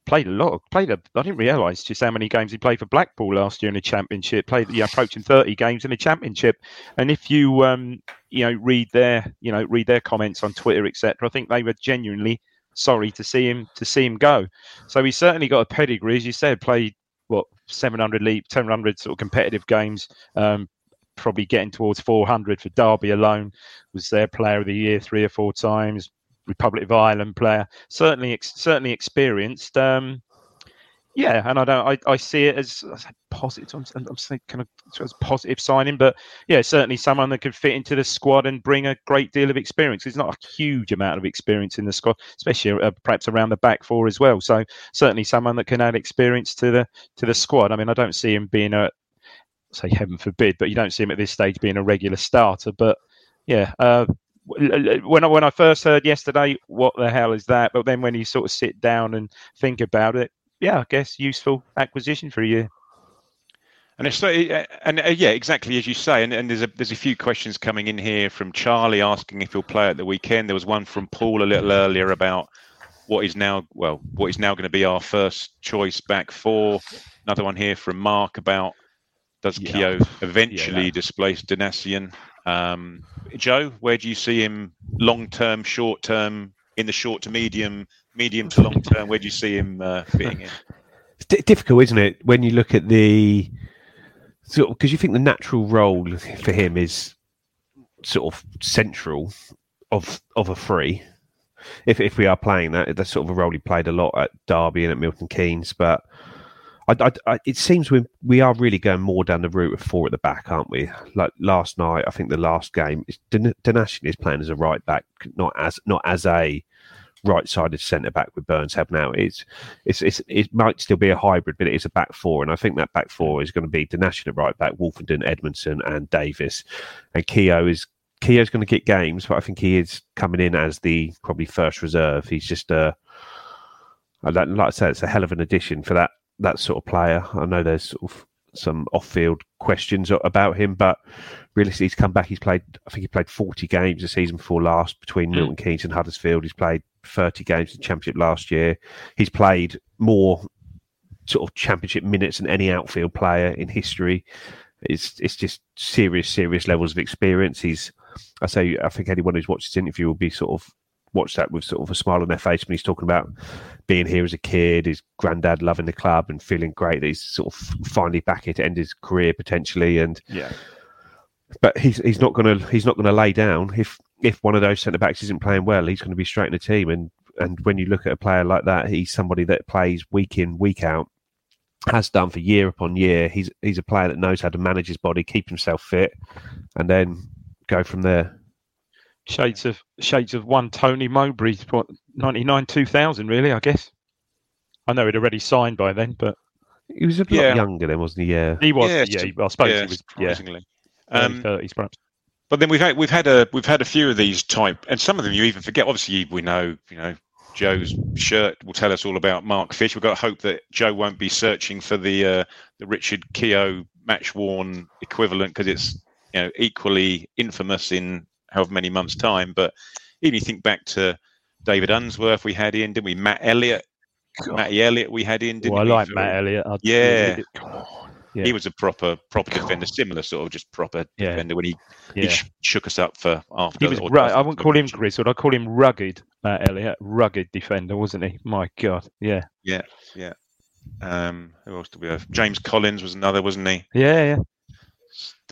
played a lot. Played a. I didn't realise just how many games he played for Blackpool last year in the Championship. Played, yeah, approaching thirty games in the Championship. And if you, um, you know, read their, you know, read their comments on Twitter, etc., I think they were genuinely sorry to see him to see him go. So he certainly got a pedigree, as you said. Played what 700 leap, 700 sort of competitive games. Um, probably getting towards 400 for Derby alone. Was their player of the year three or four times. Republic of Ireland player, certainly certainly experienced. Um, yeah, and I don't. I, I see it as, as positive. I'm, I'm saying kind of as positive signing, but yeah, certainly someone that could fit into the squad and bring a great deal of experience. There's not a huge amount of experience in the squad, especially uh, perhaps around the back four as well. So certainly someone that can add experience to the to the squad. I mean, I don't see him being a say heaven forbid, but you don't see him at this stage being a regular starter. But yeah, uh, when I, when I first heard yesterday, what the hell is that? But then when you sort of sit down and think about it, yeah, I guess useful acquisition for a year. And it's so, and uh, yeah, exactly as you say. And, and there's a there's a few questions coming in here from Charlie asking if he'll play at the weekend. There was one from Paul a little earlier about what is now well what is now going to be our first choice back four. Another one here from Mark about does yeah. Keogh eventually yeah, displace Donacien? Um, Joe, where do you see him long term, short term, in the short to medium, medium to long term? Where do you see him uh, fitting in? It's d- difficult, isn't it, when you look at the sort of because you think the natural role for him is sort of central of of a free. If if we are playing that, that's sort of a role he played a lot at Derby and at Milton Keynes, but I, I, it seems we we are really going more down the route of four at the back, aren't we? Like last night, I think the last game, Donacien is playing as a right back, not as not as a right-sided centre back with Burns helping now. It's, it's it's it might still be a hybrid, but it is a back four, and I think that back four is going to be Donacien at right back, Woolfenden, Edmundson, and Davis, and Keogh is Keogh's going to get games, but I think he is coming in as the probably first reserve. He's just a like I said, it's a hell of an addition for that that sort of player. I know there's sort of some off-field questions about him, but realistically, he's come back. He's played, I think he played 40 games the season before last between mm. Milton Keynes and Huddersfield. He's played 30 games in the Championship last year. He's played more sort of Championship minutes than any outfield player in history. It's it's just serious, serious levels of experience. He's, I say, I think anyone who's watched this interview will be sort of watch that with sort of a smile on their face when he's talking about being here as a kid, his granddad loving the club and feeling great that he's sort of finally back here to end his career potentially. And yeah, but he's he's not gonna he's not gonna lay down if if one of those centre backs isn't playing well. He's going to be straight in the team. And and when you look at a player like that, he's somebody that plays week in week out. Has done for year upon year. He's he's a player that knows how to manage his body, keep himself fit, and then go from there shades of shades of one Tony Mowbray, what ninety nine two thousand, really, I guess. I know he'd already signed by then, but he was a lot yeah. younger then, wasn't he? Yeah, he was. Yeah, yeah I suppose yeah, he was. Yeah, um, thirties perhaps. But then we've had we've had a we've had a few of these type, and some of them you even forget. Obviously, we know you know Joe's shirt will tell us all about Mark Fish. We've got to hope that Joe won't be searching for the uh, the Richard Keogh match worn equivalent because it's you know equally infamous in however many months' time. But even you think back to David Unsworth, we had in, didn't we? Matt Elliott, God. Matty Elliott, we had in. Didn't well, I like we? Matt Elliott. I'd yeah. yeah. He was a proper proper defender, similar sort of just proper yeah. defender when he, yeah. he sh- shook us up for after. He was right. I wouldn't call him grizzled. I call him rugged, Matt Elliott. Rugged defender, wasn't he? My God, yeah, yeah, yeah. Um, who else did we have? James Collins was another, wasn't he? Yeah, yeah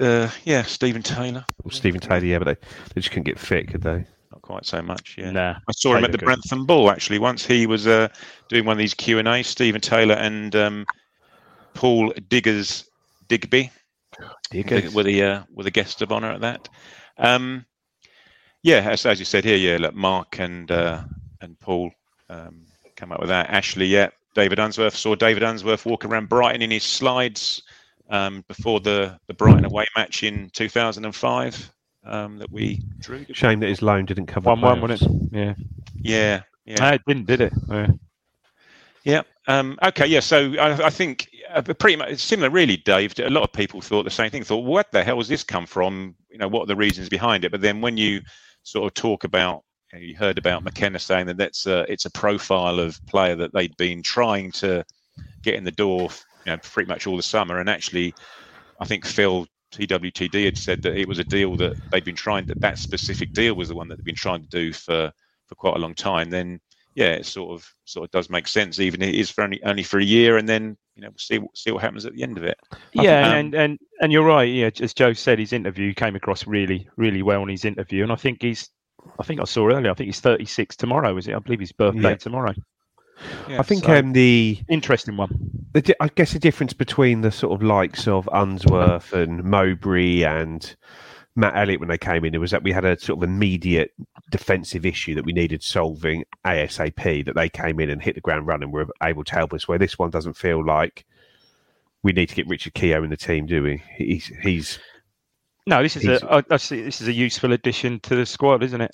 uh, yeah, Stephen Taylor. Well, Stephen Taylor, yeah, but they, they just couldn't get fit, could they? Not quite so much. Yeah. Nah, I saw him at the Grantham Ball actually once. He was uh, doing one of these Q and A. Stephen Taylor and um, Paul Diggers Digby Diggers. were the uh, were the guests of honour at that. Um, yeah, as, as you said here, yeah, look, Mark and uh, and Paul um, come up with that. Ashley, yeah, David Unsworth saw David Unsworth walk around Brighton in his slides um, before the, the Brighton away match in 2005 um, that we drew. Shame that his loan didn't cover one one, wasn't it? Yeah, yeah, yeah. No, it didn't, did it? Yeah. Yeah. Um, okay. Yeah. So I, I think uh, pretty much similar, really, Dave. A lot of people thought the same thing. Thought, what the hell has this come from? You know, what are the reasons behind it? But then when you sort of talk about you heard about McKenna saying that that's a, it's a profile of player that they'd been trying to get in the door, you know, pretty much all the summer. And actually, I think Phil TWTD had said that it was a deal that they'd been trying that that specific deal was the one that they'd been trying to do for for quite a long time. Then yeah, it sort of sort of does make sense, even if it is for only only for a year, and then you know we'll see see what happens at the end of it. Yeah, Um, and, and and you're right. Yeah, as Joe said, his interview came across really really well in his interview, and I think he's. I think I saw earlier. I think he's 36 tomorrow. Is it? I believe his birthday Yeah. tomorrow. Yeah, I think so- um, the, Interesting one. the di- I guess the difference between the sort of likes of Unsworth and Mowbray and Matt Elliott when they came in, it was that we had a sort of immediate defensive issue that we needed solving ASAP. That they came in and hit the ground running, were able to help us. Where this one doesn't feel like we need to get Richard Keogh in the team, do we? He's he's No, this is He's- a. I, I see. This is a useful addition to the squad, isn't it?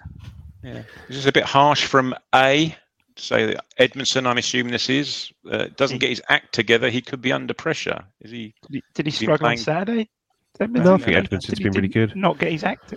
Yeah, this is a bit harsh from A to say that Edmundson. I'm assuming this is uh, doesn't get his act together. He could be under pressure. Is he? Did he, did he He's been struggle on playing- Saturday? No, I think Yeah. Edmundson's Did he- been really good. Not get his act.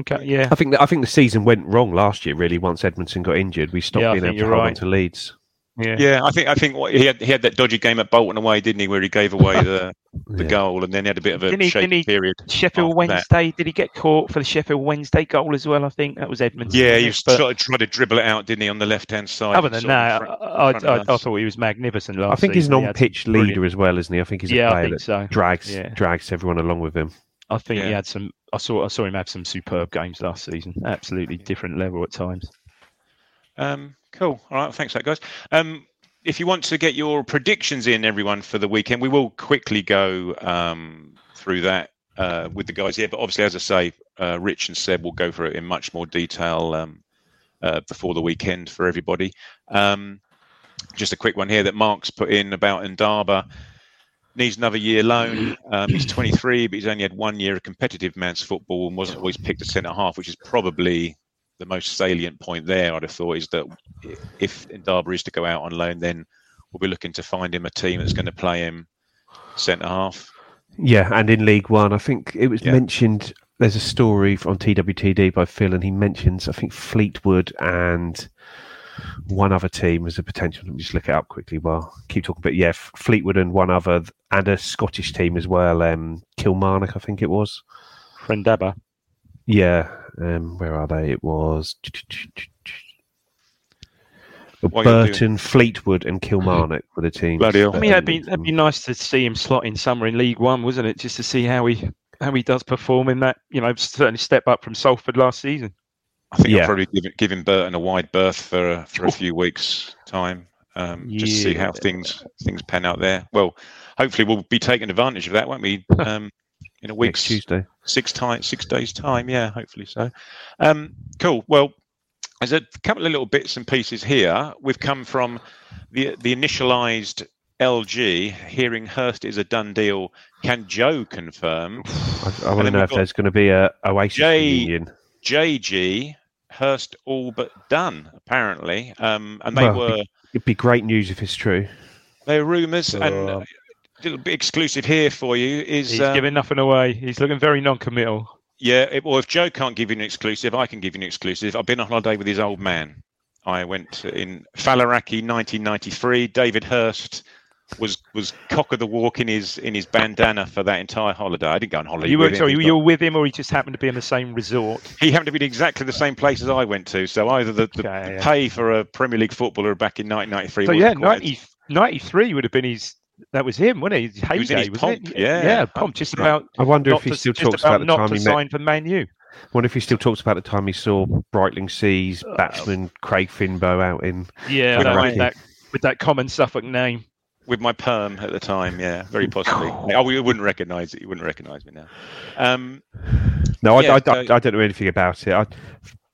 Okay, yeah. I think that I think the season went wrong last year. Really, once Edmundson got injured, we stopped Yeah, being able to you're hold on to leads. Yeah. Yeah, I think I think what, he had he had that dodgy game at Bolton away, didn't he, where he gave away the the Yeah. goal, and then he had a bit of a Didn't he- shaky didn't he- period. Sheffield after that. Wednesday. Did he get caught for the Sheffield Wednesday goal as well? I think that was Edmonds. Yeah, wasn't he it? was But sort of trying to dribble it out, didn't he, on the left hand side? Other than sort of in that, front- I, front I, I, I thought he was magnificent last I think he's an season. He had some on-pitch leader brilliant- as well, isn't he? I think he's a Yeah, player that so. drags Yeah. drags everyone along with him. I think he had some. I saw. I saw him have some superb games last season. Absolutely different level at times. Um, cool. All right. Thanks, for that guys. Um, if you want to get your predictions in, everyone, for the weekend, we will quickly go um, through that uh, with the guys here. But obviously, as I say, uh, Rich and Seb will go through it in much more detail um, uh, before the weekend for everybody. Um, just a quick one here that Mark's put in about Ndaba. Needs another year loan. Um, he's 23, but he's only had one year of competitive man's football and wasn't always picked at centre half, which is probably the most salient point there. I'd have thought is that if Ndaba is to go out on loan, then we'll be looking to find him a team that's going to play him centre half. Yeah, and in League One, I think it was Yeah. mentioned. There's a story on TWTD by Phil, and he mentions I think Fleetwood and one other team as a potential. Let me just look it up quickly Well, keep talking. But yeah, Fleetwood and one other, and a Scottish team as well. Um, Kilmarnock, I think it was. Friendaba. Yeah, um, where are they? It was While you're doing- Burton, Fleetwood, and Kilmarnock were the teams. Bloody hell. I mean, that, that'd be that'd be nice to see him slot in somewhere in League One, wasn't it? Just to see how he how he does perform in that. You know, certainly step up from Salford last season. I think Yeah. I'll probably give, giving Burton a wide berth for a, for a few weeks' time, um, just to see how things things pan out there. Well, hopefully we'll be taking advantage of that, won't we? Um, in a next Tuesday. six time six days time yeah hopefully so. Um cool. Well there's a couple of little bits and pieces here. We've come from the the initialized lg hearing Hirst is a done deal. Can joe confirm? I, I want to know if there's going to be a Oasis Jay- reunion. jg Hirst all but done apparently. Um and they Well, were It'd be great news if it's true. They are rumors and Uh, a little bit exclusive here for you is He's um, giving nothing away. He's looking very non-committal. Yeah, it, well, if Joe can't give you an exclusive, I can give you an exclusive. I've been on holiday with his old man. I went in Faliraki, 1993. David Hirst was was cock of the walk in his in his bandana for that entire holiday. I didn't go on holiday. You were him. sorry, He's you were with him, or he just happened to be in the same resort. He happened to be in exactly the same place as I went to. So either the, the, Okay, the yeah. pay for a Premier League footballer back in 1993. So yeah, 90, 93 would have been his. That was him, wasn't he? His was in his wasn't pomp, it? yeah. yeah, pomp. Just about. I wonder if he to- still talks about about the not time to he met. for Man U. wonder if he still talks about the time he saw Brightlingsea's batsman Craig Finbow out in. Yeah, With that, that with that common Suffolk name. with my perm at the time. Yeah, very possibly. oh, you wouldn't recognise it. You wouldn't recognise me now. Um, No, I, Yeah, I, so- I, I don't know anything about it. I,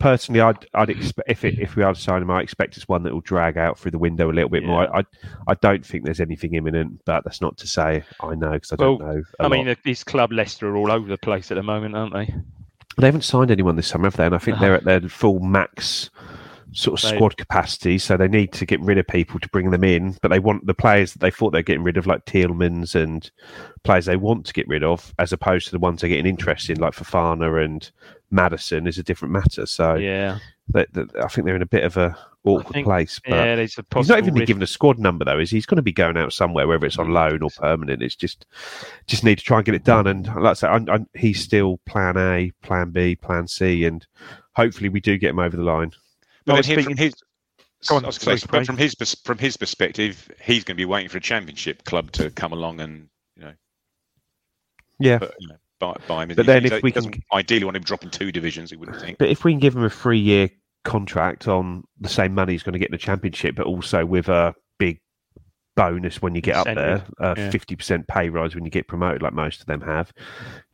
personally, I'd, I'd expect if it, if we are to sign him, I expect it's one that will drag out through the window a little bit more. I, I don't think there's anything imminent, but that's not to say I know because I don't know. I I mean, this club Leicester are all over the place at the moment, aren't they? they haven't signed anyone this summer, have they? And I think they're at their full max sort of They- squad capacity, so they need to get rid of people to bring them in. But they want the players that they thought they're getting rid of, like Tielemans and players they want to get rid of, as opposed to the ones they're getting interest in, like Fofana and Maddison, is a different matter. So Yeah, they, they- I think they're in a bit of a awkward think- place. But yeah. He's not even been risk. given a squad number though, is he? He's going to be going out somewhere, whether it's on loan or permanent. It's just just need to try and get it done. And like I say, I'm, I'm, he's still Plan A, Plan B, Plan C, and hopefully we do get him over the line. But I then speaking- from his, on, I was sorry, but from his from his perspective, he's going to be waiting for a championship club to come along and you know, Yeah, put, you know buy, buy him. But He- then if we doesn't can- ideally want him dropping two divisions, he wouldn't think. but if we can give him a three-year contract on the same money he's going to get in the championship, but also with a big bonus when you get up there, Incentive, a yeah. fifty percent pay rise when you get promoted, like most of them have,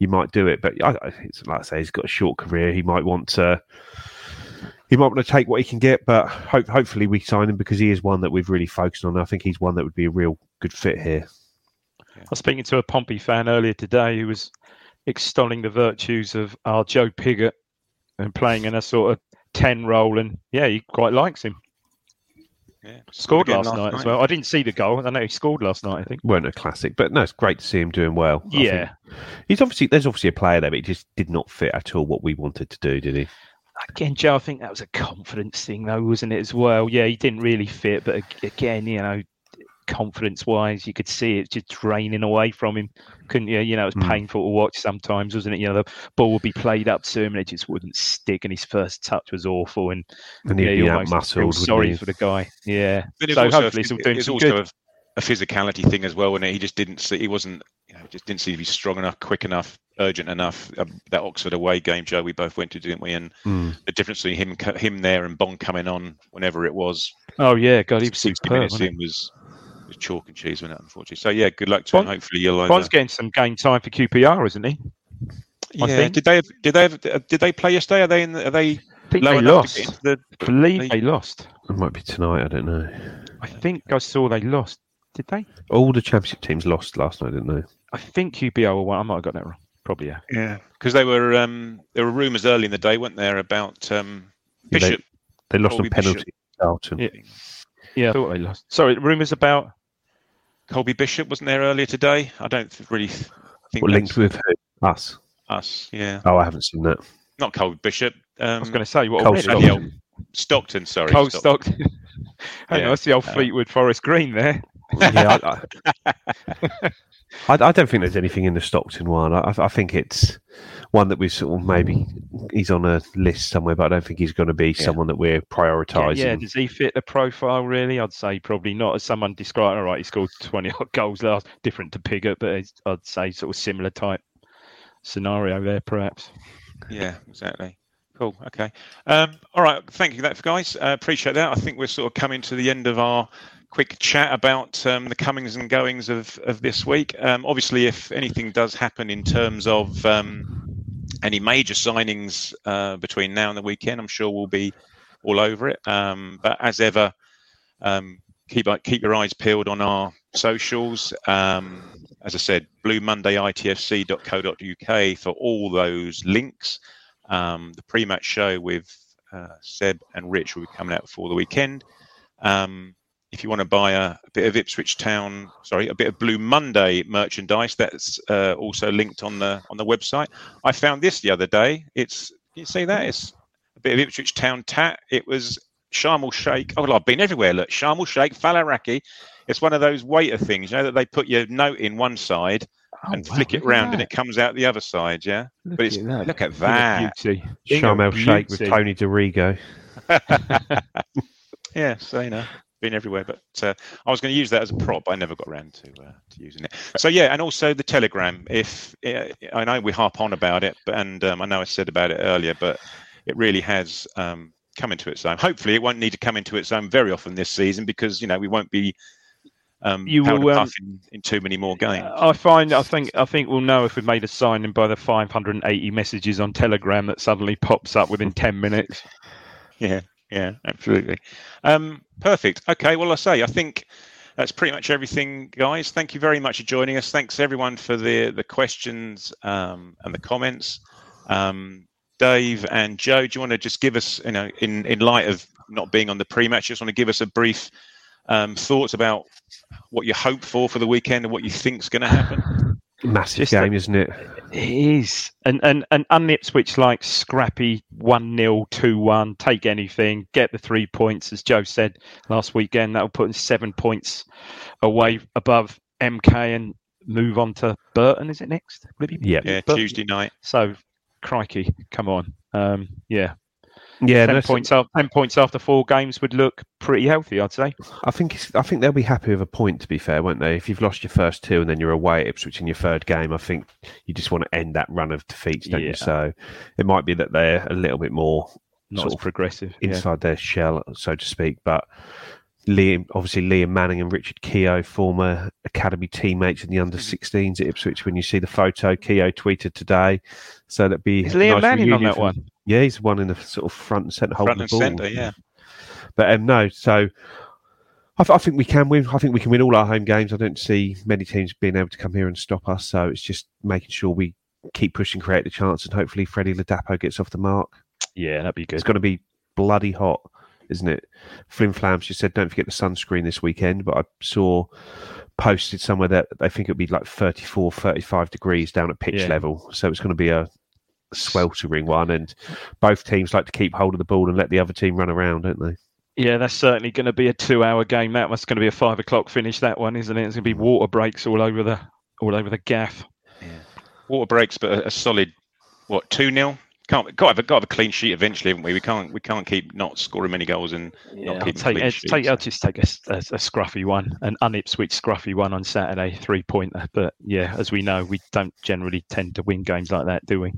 you might do it. But I, I- it's like I say, he's got a short career. He might want to. He might want to take what he can get, but hope, hopefully we sign him because he is one that we've really focused on. I think he's one that would be a real good fit here. I was speaking to a Pompey fan earlier today who was extolling the virtues of our Joe Pigott and playing in a sort of 10 role. And yeah, he quite likes him. Yeah. Scored Again last night as well. I didn't see the goal. I know he scored last night, I think. weren't a classic, but no, it's great to see him doing well. Yeah. he's obviously there's obviously a player there, but he just did not fit at all what we wanted to do, did he? Again, Joe, I think that was a confidence thing, though, wasn't it, as well? Yeah, he didn't really fit, but again, you know, confidence wise, you could see it just draining away from him, couldn't you? You know, it was Mm. painful to watch sometimes, wasn't it? You know, the ball would be played up to him and it just wouldn't stick, and his first touch was awful. And And he'd yeah, be out almost muscled. sorry for the guy. Yeah. But so hopefully, a, some doing it's also good. a, a physicality thing as well. And he just didn't see, he wasn't, you know, just didn't seem to be strong enough, quick enough, urgent enough. Um, that Oxford away game, Joe, we both went to, didn't we? And Mm. the difference between him, him there and Bonne coming on whenever it was, Oh yeah, God, he was 60 superb. minutes wasn't in was, was chalk and cheese, wasn't it? Unfortunately. So yeah, good luck to him. Hopefully you'll either. Bonne's getting some game time for QPR, isn't he? I yeah. think. Did they have, did they have, uh, did they play yesterday? Are they in? The, are they I think they enough to get lost. the? Believe League? they lost. It might be tonight. I don't know. I think I saw they lost. Did they? All the championship teams lost last night, didn't they? I think QPR were one. I might have got that wrong. Probably yeah. Yeah, because they were. Um, there were rumours early in the day, weren't there, about um, Yeah, they- Bishop. They lost Colby on penalty. Bishop. Charlton. Yeah. Yeah, I thought they lost. Sorry, rumours about. Colby Bishop wasn't there earlier today. I don't really think What, linked with who? us. us. Yeah, Oh, I haven't seen that. not Colby Bishop. Um, I was going to say what Cole already Stockton. Daniel Stockton. Sorry, Cole Stockton. Stockton. Hang Yeah. on, that's the old Uh, Fleetwood Forest Green there. yeah, I, I, I, I don't think there's anything in the Stockton one. I, I think it's one that we sort of maybe he's on a list somewhere, but I don't think he's going to be someone that we're prioritising. yeah, does he fit the profile really? I'd say probably not. As someone described, all right, he scored 20 odd goals last, different to Pigott, but it's- I'd say sort of similar type scenario there, perhaps. Yeah, exactly. Cool. Okay. Um, all right. Thank you, that guys. Uh, appreciate that. I think we're sort of coming to the end of our quick chat about um, the comings and goings of of this week. Um, obviously, if anything does happen in terms of um, any major signings uh, between now and the weekend, I'm sure we'll be all over it. Um, but as ever, um, keep keep your eyes peeled on our socials. As I said, Blue Monday ITFC.co.uk for all those links. Um, the pre-match show with uh, Seb and Rich will be coming out before the weekend. Um, if you want to buy a, a bit of Ipswich Town, sorry, a bit of Blue Monday merchandise, that's uh, also linked on the on the website. I found this the other day. It's can you see that? It's a bit of Ipswich Town tat. It was Sharm el Sheikh. Oh, well, I've been everywhere. Look, Sharm el Sheikh, Faliraki. It's one of those waiter things, you know, that they put your note in one side and Oh, wow, flick it look at round and it comes out the other side. Yeah, Look but it's at that. look at that. Beauty. Thing of Sharm el Sheikh with. Tony DeRigo. yeah, so you know, been everywhere. But uh, I was going to use that as a prop, but I never got around to uh, to using it. So yeah, and also the Telegram. If uh, I know we harp on about it, but and um, I know I said about it earlier, but it really has um, come into its own. Hopefully, it won't need to come into its own very often this season because you know we won't be. Um, You will, um, puffing in too many more games. I find, I think, I think we'll know if we've made a signing by the 580 messages on Telegram that suddenly pops up within 10 minutes. Yeah, yeah, absolutely. Um, perfect. Okay, well, I say I think that's pretty much everything, guys. Thank you very much for joining us. Thanks everyone for the the questions um, and the comments. Um, Dave and Joe, do you want to just give us, you know, in in light of not being on the pre-match, just want to give us a brief um, thoughts about what you hope for for the weekend and what you think's going to happen? Massive Just game, a- isn't it? It is. And and and un Ipswich like scrappy 1 0, 2 1, take anything, get the three points, as Joe said last weekend. That'll put them seven points away above MK and move on to Burton, is it next? Would it be Yeah. Yeah, Tuesday night. So, crikey, come on. Um, yeah. Yeah, 10 no, points, after, 10 points after four games would look pretty healthy, I'd say. I think it's, I think they'll be happy with a point. To be fair, won't they? If you've lost your first two and then you're away at Ipswich in your third game, I think you just want to end that run of defeats, don't Yeah. you? So it might be that they're a little bit more Not sort as of progressive. yeah. inside their shell, so to speak. But Liam, obviously Liam Manning and Richard Keogh, former academy teammates in the under mm-hmm. 16s at Ipswich. When you see the photo, Keogh tweeted today, so that'd be Is Liam nice Manning on that one? Yeah, he's one in the sort of front and centre holding Front the and ball. centre, yeah. But um, no, so I, th- I think we can win. I think we can win all our home games. I don't see many teams being able to come here and stop us. So it's just making sure we keep pushing, create the chance, and hopefully Freddie Ladapo gets off the mark. Yeah, that'd be good. It's going to be bloody hot, isn't it? Flim Flams just said, don't forget the sunscreen this weekend. But I saw posted somewhere that they think it'll be like 34, 35 degrees down at pitch Yeah. level. So it's going to be a sweltering one. And both teams like to keep hold of the ball and let the other team run around, don't they? Yeah, that's certainly going to be a two-hour game. That was going to be a five o'clock finish. That one, isn't it? It's going to be water breaks all over the all over the gaff. Water breaks, but a, a solid what two 0 Can't got to have a, got to have a clean sheet eventually, haven't we? We can't we can't keep not scoring many goals and Yeah, not I'll keeping take, clean sheets. take, I'll just take a scruffy one, an un-Ipswich scruffy one on Saturday, three pointer. But yeah, as we know, we don't generally tend to win games like that, do we?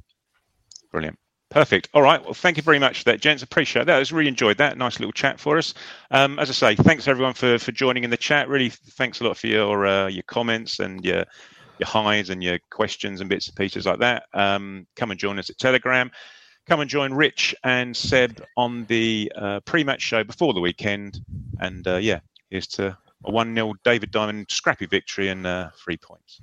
Brilliant. Perfect. All right. Well, thank you very much for that, gents. Appreciate that. I really enjoyed that. Nice little chat for us. Um, as I say, thanks everyone for for joining in the chat. Really, thanks a lot for your uh, your comments and your your highs and your questions and bits and pieces like that. Um, come and join us at Telegram. Come and join Rich and Seb on the uh, pre-match show before the weekend. And uh, yeah, here's to a one 0 David Diamond scrappy victory and uh, three points.